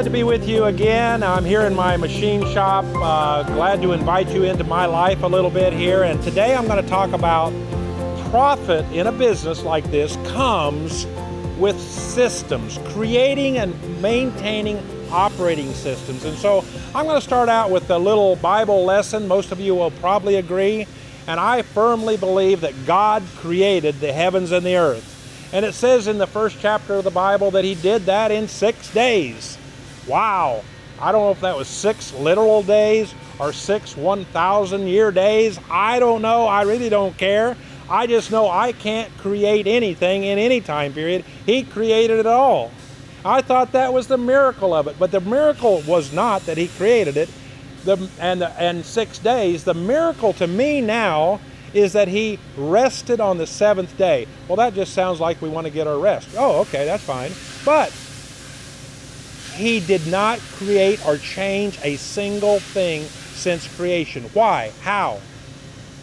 glad to be with you again. I'm here in my machine shop. Uh, glad to invite you into my life a little bit here. And today I'm going to talk about profit in a business like this comes with systems, creating and maintaining operating systems. And so I'm going to start out with a little Bible lesson. Most of you will probably agree. And I firmly believe that God created the heavens and the earth. And it says in the first chapter of the Bible that He did that in six days. Wow. I don't know if that was six literal days or six 1,000 year days. I don't know. I really don't care. I just know I can't create anything in any time period. He created it all. I thought that was the miracle of it, but the miracle was not that he created it. The, and, the, and six days. The miracle to me now is that he rested on the seventh day. Well, that just sounds like we want to get our rest. Oh, okay, that's fine. But he did not create or change a single thing since creation. Why? How?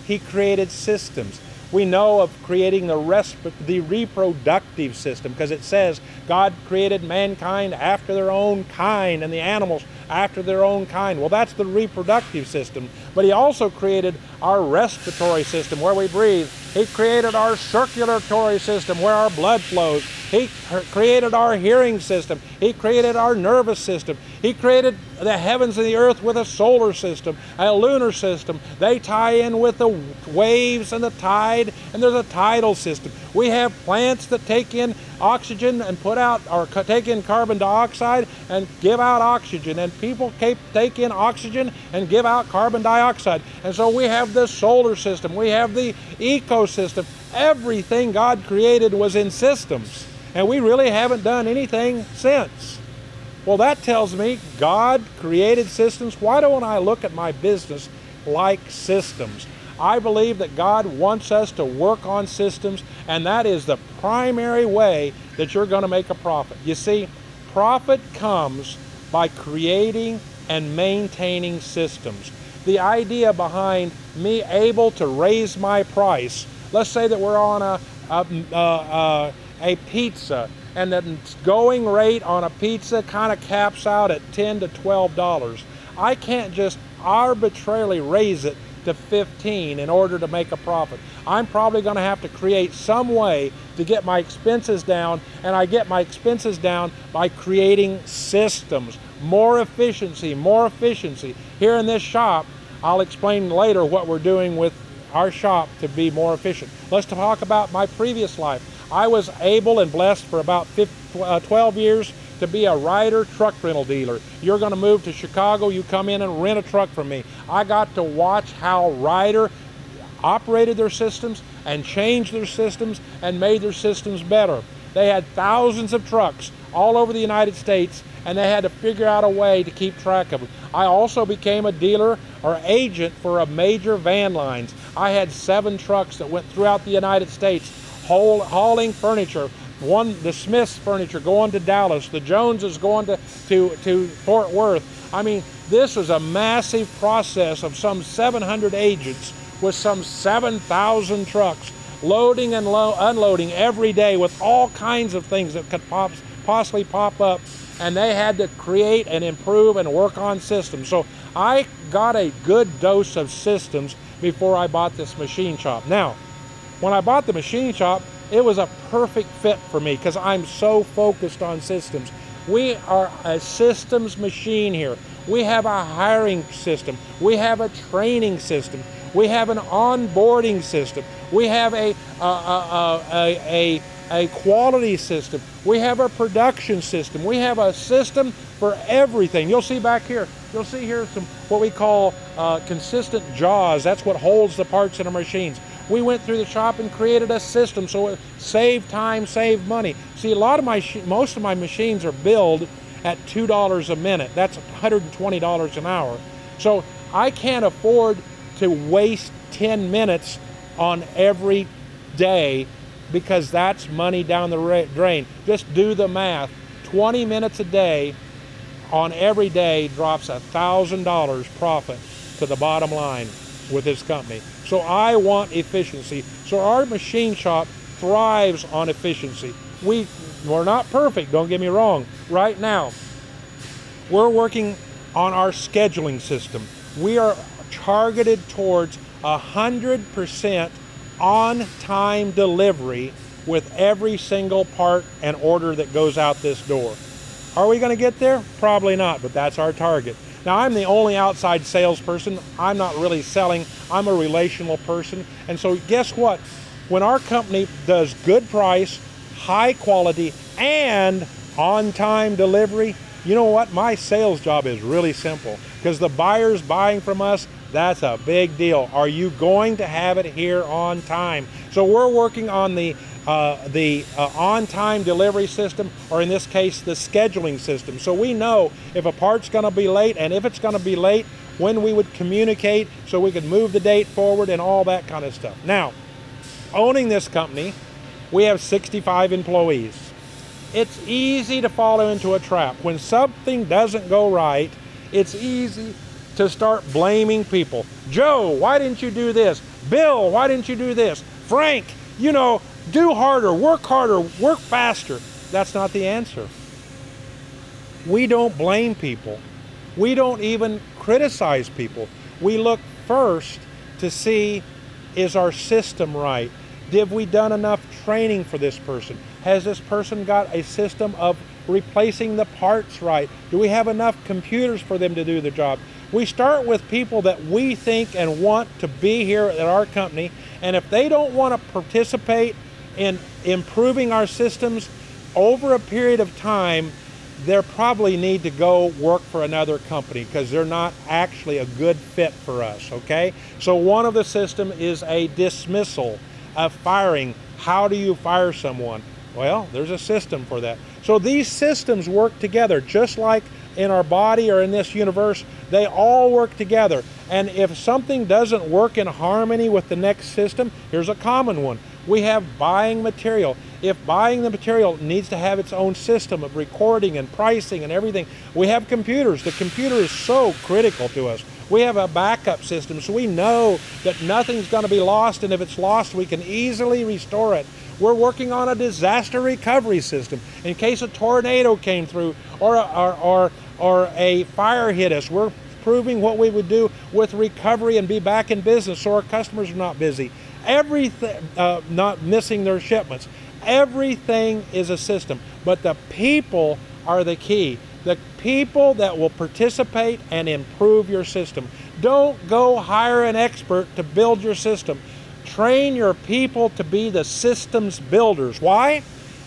He created systems. We know of creating the, the reproductive system because it says God created mankind after their own kind and the animals after their own kind. Well, that's the reproductive system. But He also created our respiratory system where we breathe. He created our circulatory system where our blood flows. He created our hearing system. He created our nervous system. He created the heavens and the earth with a solar system, a lunar system. They tie in with the waves and the tide, and there's a tidal system. We have plants that take in oxygen and put out, or take in carbon dioxide and give out oxygen, and people take in oxygen and give out carbon dioxide. And so we have the solar system, we have the ecosystem. Everything God created was in systems, and we really haven't done anything since. Well, that tells me God created systems. Why don't I look at my business like systems? I believe that God wants us to work on systems, and that is the primary way that you're going to make a profit. You see, profit comes by creating and maintaining systems. The idea behind me able to raise my price, let's say that we're on a, a, a, a pizza and the going rate on a pizza kind of caps out at 10 to 12 dollars. I can't just arbitrarily raise it to 15 in order to make a profit. I'm probably going to have to create some way to get my expenses down, and I get my expenses down by creating systems, more efficiency, more efficiency. Here in this shop, I'll explain later what we're doing with our shop to be more efficient. Let's talk about my previous life. I was able and blessed for about 15, uh, 12 years to be a Ryder truck rental dealer. You're going to move to Chicago, you come in and rent a truck from me. I got to watch how Ryder operated their systems and changed their systems and made their systems better. They had thousands of trucks all over the United States and they had to figure out a way to keep track of them. I also became a dealer or agent for a major van lines. I had seven trucks that went throughout the United States haul, hauling furniture. One, the Smiths furniture going to Dallas, the Joneses going to, to, to Fort Worth. I mean, this was a massive process of some 700 agents with some 7,000 trucks loading and lo- unloading every day with all kinds of things that could pop, possibly pop up. And they had to create and improve and work on systems. So I got a good dose of systems before I bought this machine shop. Now, when I bought the machine shop, it was a perfect fit for me because I'm so focused on systems. We are a systems machine here. We have a hiring system. We have a training system. We have an onboarding system. We have a, a, a, a, a, quality system. We have a production system. We have a system for everything. You'll see back here, you'll see here some what we call uh, consistent jaws. That's what holds the parts in our machines we went through the shop and created a system so it saved time, saved money. See, a lot of my, most of my machines are billed at $2 a minute. That's $120 an hour. So I can't afford to waste 10 minutes on every day because that's money down the drain. Just do the math. 20 minutes a day on every day drops $1,000 profit to the bottom line with this company. So I want efficiency. So our machine shop thrives on efficiency. We, we're not perfect, don't get me wrong. Right now, we're working on our scheduling system. We are targeted towards 100% on time delivery with every single part and order that goes out this door. Are we going to get there? Probably not, but that's our target. Now, I'm the only outside salesperson. I'm not really selling, I'm a relational person. And so, guess what? When our company does good price, high quality, and on time delivery, you know what? My sales job is really simple because the buyer's buying from us. That's a big deal. Are you going to have it here on time? So we're working on the uh, the uh, on-time delivery system, or in this case, the scheduling system. So we know if a part's going to be late, and if it's going to be late, when we would communicate so we could move the date forward and all that kind of stuff. Now, owning this company, we have 65 employees. It's easy to fall into a trap. When something doesn't go right, it's easy to start blaming people. Joe, why didn't you do this? Bill, why didn't you do this? Frank, you know, do harder, work harder, work faster. That's not the answer. We don't blame people. We don't even criticize people. We look first to see is our system right? Have we done enough training for this person? Has this person got a system of replacing the parts right? Do we have enough computers for them to do the job? We start with people that we think and want to be here at our company, and if they don't want to participate in improving our systems over a period of time, they probably need to go work for another company because they're not actually a good fit for us, okay? So one of the system is a dismissal, a firing. How do you fire someone? Well, there's a system for that. So these systems work together, just like in our body or in this universe, they all work together. And if something doesn't work in harmony with the next system, here's a common one we have buying material. If buying the material needs to have its own system of recording and pricing and everything, we have computers. The computer is so critical to us. We have a backup system so we know that nothing's going to be lost, and if it's lost, we can easily restore it. We're working on a disaster recovery system in case a tornado came through or, or, or, or a fire hit us. We're proving what we would do with recovery and be back in business so our customers are not busy everything, uh, not missing their shipments. Everything is a system, but the people are the key. The people that will participate and improve your system. Don't go hire an expert to build your system. Train your people to be the systems builders. Why?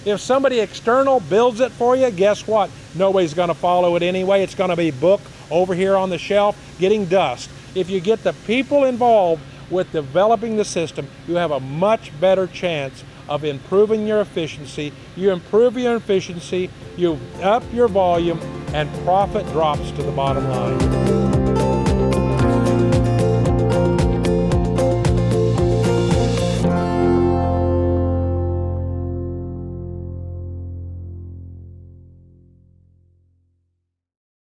If somebody external builds it for you, guess what? Nobody's going to follow it anyway. It's going to be book over here on the shelf getting dust. If you get the people involved with developing the system, you have a much better chance of improving your efficiency. You improve your efficiency, you up your volume, and profit drops to the bottom line.